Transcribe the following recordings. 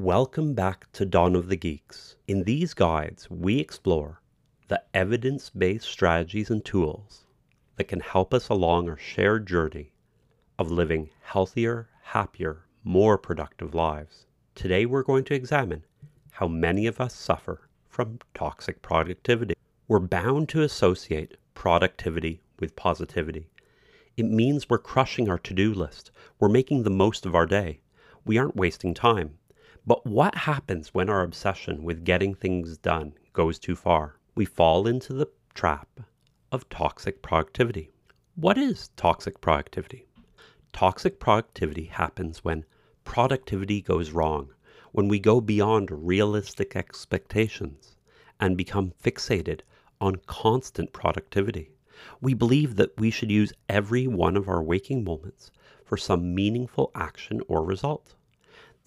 Welcome back to Dawn of the Geeks. In these guides, we explore the evidence based strategies and tools that can help us along our shared journey of living healthier, happier, more productive lives. Today, we're going to examine how many of us suffer from toxic productivity. We're bound to associate productivity with positivity. It means we're crushing our to do list, we're making the most of our day, we aren't wasting time. But what happens when our obsession with getting things done goes too far? We fall into the trap of toxic productivity. What is toxic productivity? Toxic productivity happens when productivity goes wrong, when we go beyond realistic expectations and become fixated on constant productivity. We believe that we should use every one of our waking moments for some meaningful action or result.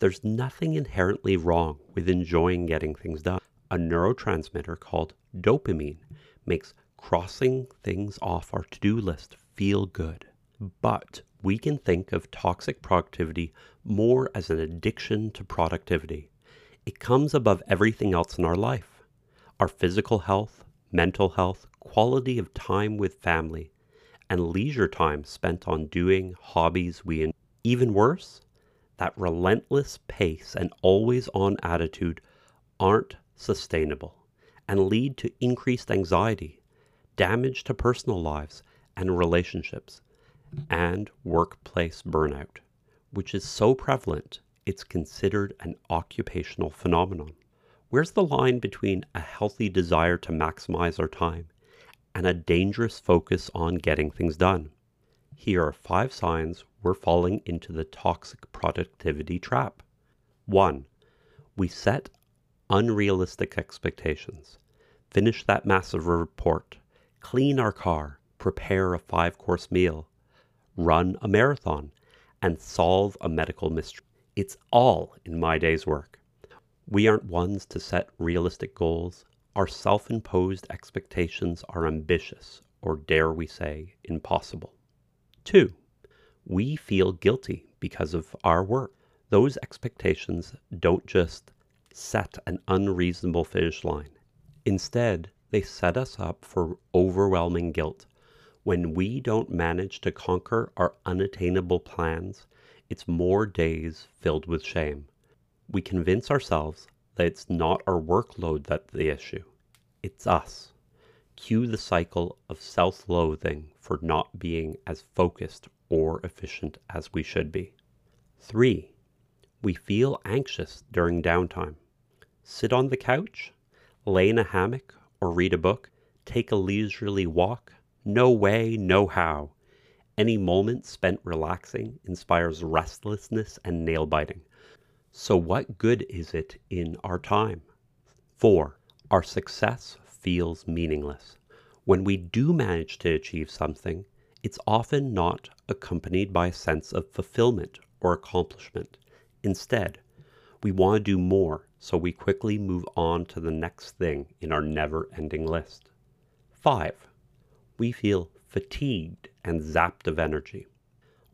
There's nothing inherently wrong with enjoying getting things done. A neurotransmitter called dopamine makes crossing things off our to do list feel good. But we can think of toxic productivity more as an addiction to productivity. It comes above everything else in our life our physical health, mental health, quality of time with family, and leisure time spent on doing hobbies we enjoy. Even worse, that relentless pace and always on attitude aren't sustainable and lead to increased anxiety, damage to personal lives and relationships, and workplace burnout, which is so prevalent it's considered an occupational phenomenon. Where's the line between a healthy desire to maximize our time and a dangerous focus on getting things done? Here are five signs we're falling into the toxic productivity trap. One, we set unrealistic expectations. Finish that massive report, clean our car, prepare a five course meal, run a marathon, and solve a medical mystery. It's all in my day's work. We aren't ones to set realistic goals. Our self imposed expectations are ambitious, or dare we say, impossible. Two, we feel guilty because of our work. Those expectations don't just set an unreasonable finish line. Instead, they set us up for overwhelming guilt. When we don't manage to conquer our unattainable plans, it's more days filled with shame. We convince ourselves that it's not our workload that's the issue, it's us cue the cycle of self loathing for not being as focused or efficient as we should be. Three, we feel anxious during downtime. Sit on the couch, lay in a hammock, or read a book, take a leisurely walk. No way, no how. Any moment spent relaxing inspires restlessness and nail biting. So, what good is it in our time? Four, our success feels meaningless. When we do manage to achieve something, it's often not accompanied by a sense of fulfillment or accomplishment. Instead, we want to do more, so we quickly move on to the next thing in our never ending list. Five, we feel fatigued and zapped of energy.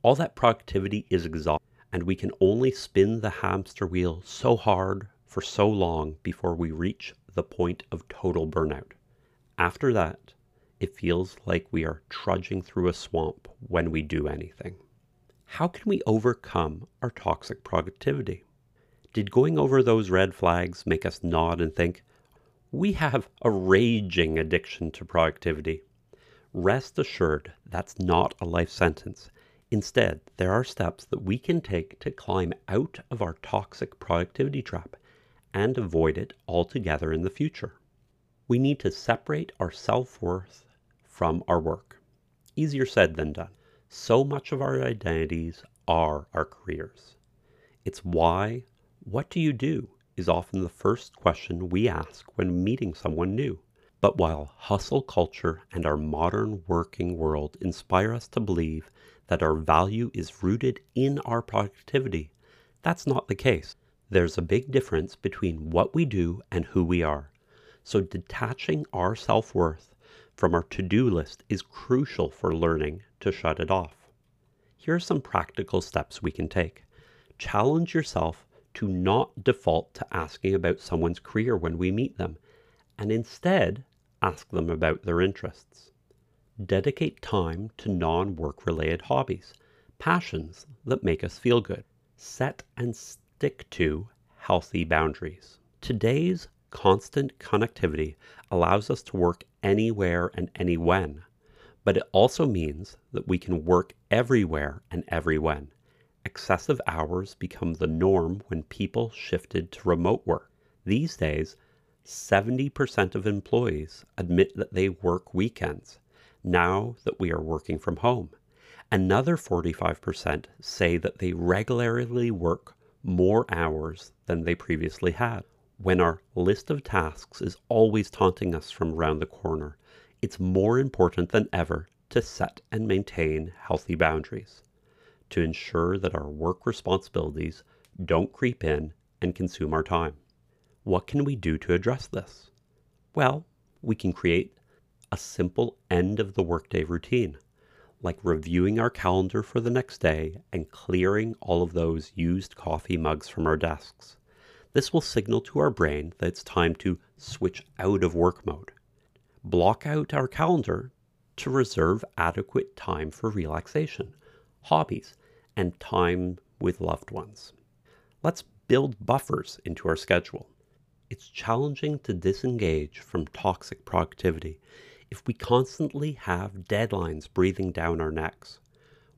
All that productivity is exhausting, and we can only spin the hamster wheel so hard for so long before we reach the point of total burnout. After that, it feels like we are trudging through a swamp when we do anything. How can we overcome our toxic productivity? Did going over those red flags make us nod and think, we have a raging addiction to productivity? Rest assured, that's not a life sentence. Instead, there are steps that we can take to climb out of our toxic productivity trap and avoid it altogether in the future. We need to separate our self worth from our work. Easier said than done. So much of our identities are our careers. It's why, what do you do is often the first question we ask when meeting someone new. But while hustle culture and our modern working world inspire us to believe that our value is rooted in our productivity, that's not the case. There's a big difference between what we do and who we are. So detaching our self worth from our to do list is crucial for learning to shut it off. Here are some practical steps we can take. Challenge yourself to not default to asking about someone's career when we meet them, and instead ask them about their interests. Dedicate time to non work related hobbies, passions that make us feel good. Set and stick to healthy boundaries. Today's constant connectivity allows us to work anywhere and any when, but it also means that we can work everywhere and every when. Excessive hours become the norm when people shifted to remote work. These days, 70% of employees admit that they work weekends now that we are working from home. Another 45% say that they regularly work more hours than they previously had. When our list of tasks is always taunting us from around the corner, it's more important than ever to set and maintain healthy boundaries to ensure that our work responsibilities don't creep in and consume our time. What can we do to address this? Well, we can create a simple end of the workday routine, like reviewing our calendar for the next day and clearing all of those used coffee mugs from our desks. This will signal to our brain that it's time to switch out of work mode. Block out our calendar to reserve adequate time for relaxation, hobbies, and time with loved ones. Let's build buffers into our schedule it's challenging to disengage from toxic productivity if we constantly have deadlines breathing down our necks.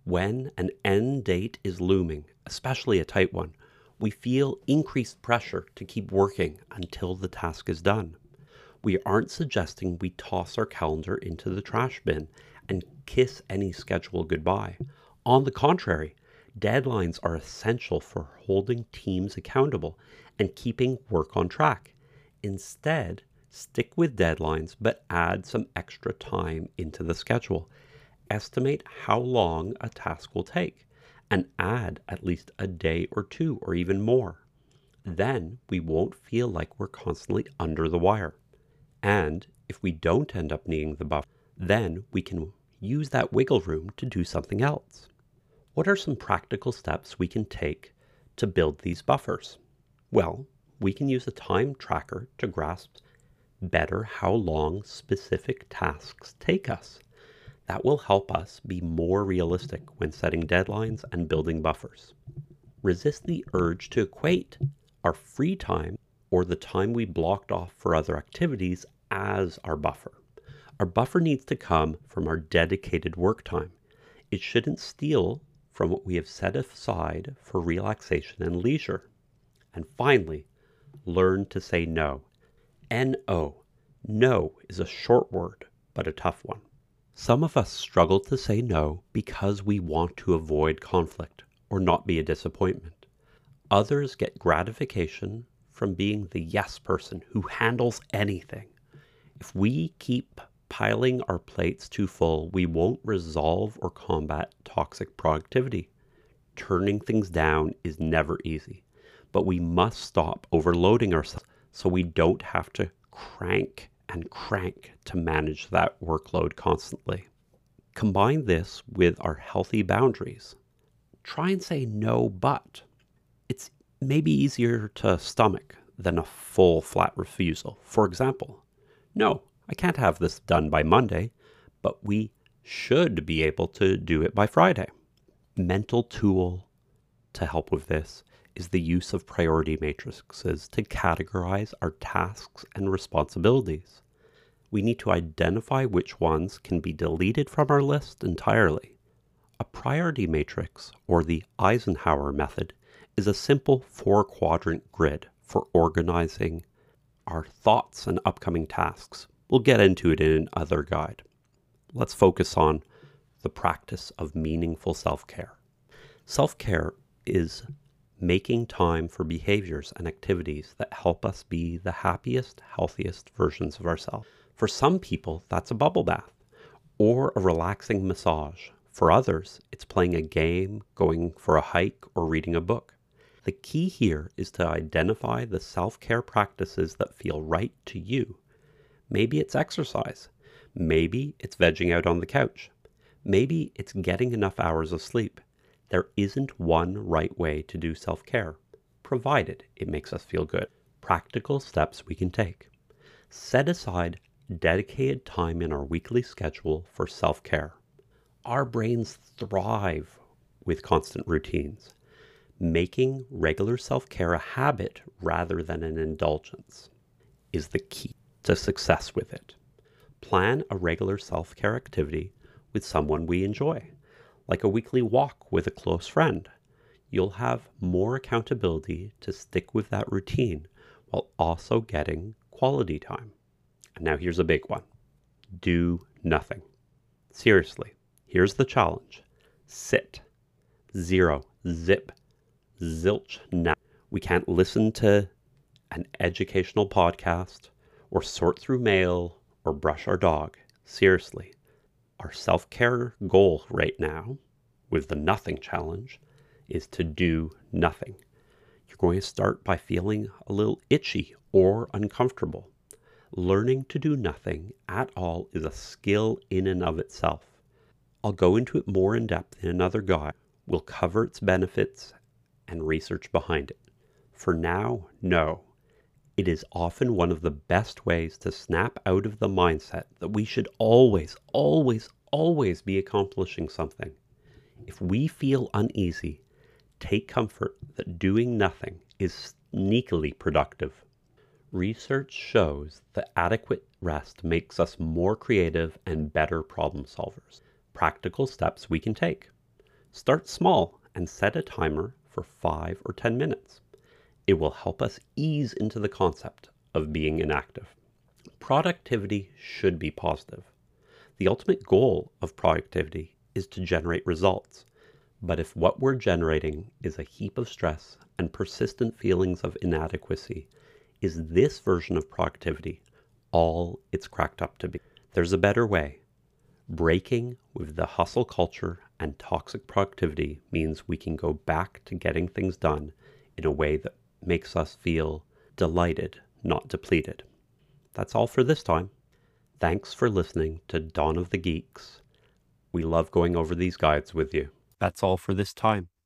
When an end date is looming, especially a tight one, we feel increased pressure to keep working until the task is done. We aren't suggesting we toss our calendar into the trash bin and kiss any schedule goodbye. On the contrary, deadlines are essential for holding teams accountable and keeping work on track. Instead, stick with deadlines but add some extra time into the schedule. Estimate how long a task will take and add at least a day or two or even more. Then we won't feel like we're constantly under the wire. And if we don't end up needing the buffer, then we can use that wiggle room to do something else. What are some practical steps we can take to build these buffers? Well, we can use a time tracker to grasp better how long specific tasks take us. That will help us be more realistic when setting deadlines and building buffers. Resist the urge to equate our free time or the time we blocked off for other activities as our buffer. Our buffer needs to come from our dedicated work time. It shouldn't steal from what we have set aside for relaxation and leisure. And finally, learn to say no. N-O. No is a short word, but a tough one. Some of us struggle to say no because we want to avoid conflict or not be a disappointment. Others get gratification from being the yes person who handles anything. If we keep piling our plates too full, we won't resolve or combat toxic productivity. Turning things down is never easy but we must stop overloading ourselves so we don't have to crank and crank to manage that workload constantly. Combine this with our healthy boundaries. Try and say no, but it's maybe easier to stomach than a full flat refusal. For example, no, I can't have this done by Monday, but we should be able to do it by Friday. Mental tool to help with this is the use of priority matrices to categorize our tasks and responsibilities. We need to identify which ones can be deleted from our list entirely. A priority matrix, or the Eisenhower method, is a simple four quadrant grid for organizing our thoughts and upcoming tasks. We'll get into it in another guide. Let's focus on the practice of meaningful self care. Self care is making time for behaviors and activities that help us be the happiest, healthiest versions of ourselves. For some people, that's a bubble bath or a relaxing massage. For others, it's playing a game, going for a hike, or reading a book. The key here is to identify the self care practices that feel right to you. Maybe it's exercise. Maybe it's vegging out on the couch. Maybe it's getting enough hours of sleep. There isn't one right way to do self care. provided it makes us feel good. Practical steps we can take. Set aside dedicated time in our weekly schedule for self care. Our brains thrive with constant routines, making regular self care a habit rather than an indulgence is the key to success with it. Plan a regular self care activity with someone we enjoy, like a weekly walk with a close friend. You'll have more accountability to stick with that routine while also getting quality time. And now here's a big one do nothing. Seriously, here's the challenge sit. Zero, zip, zilch now. We can't listen to an educational podcast or sort through mail or brush our dog. Seriously, our self care goal right now with the nothing challenge is to do nothing. You're going to start by feeling a little itchy or uncomfortable. Learning to do nothing at all is a skill in and of itself. I'll go into it more in depth in another guide. We'll cover its benefits and research behind it. For now, no, it is often one of the best ways to snap out of the mindset that we should always, always, always be accomplishing something. If we feel uneasy, take comfort that doing nothing is sneakily productive. Research shows that adequate rest makes us more creative and better problem solvers. Practical steps we can take. Start small and set a timer for 5 or 10 minutes it will help us ease into the concept of being inactive. Productivity should be positive. The ultimate goal of productivity is to generate results. But if what we're generating is a heap of stress and persistent feelings of inadequacy, is this version of productivity all it's cracked up to be? There's a better way. Breaking with the hustle culture and toxic productivity means we can go back to getting things done in a way that makes us feel delighted, not depleted. That's all for this time. Thanks for listening to Dawn of the Geeks. We love going over these guides with you. That's all for this time.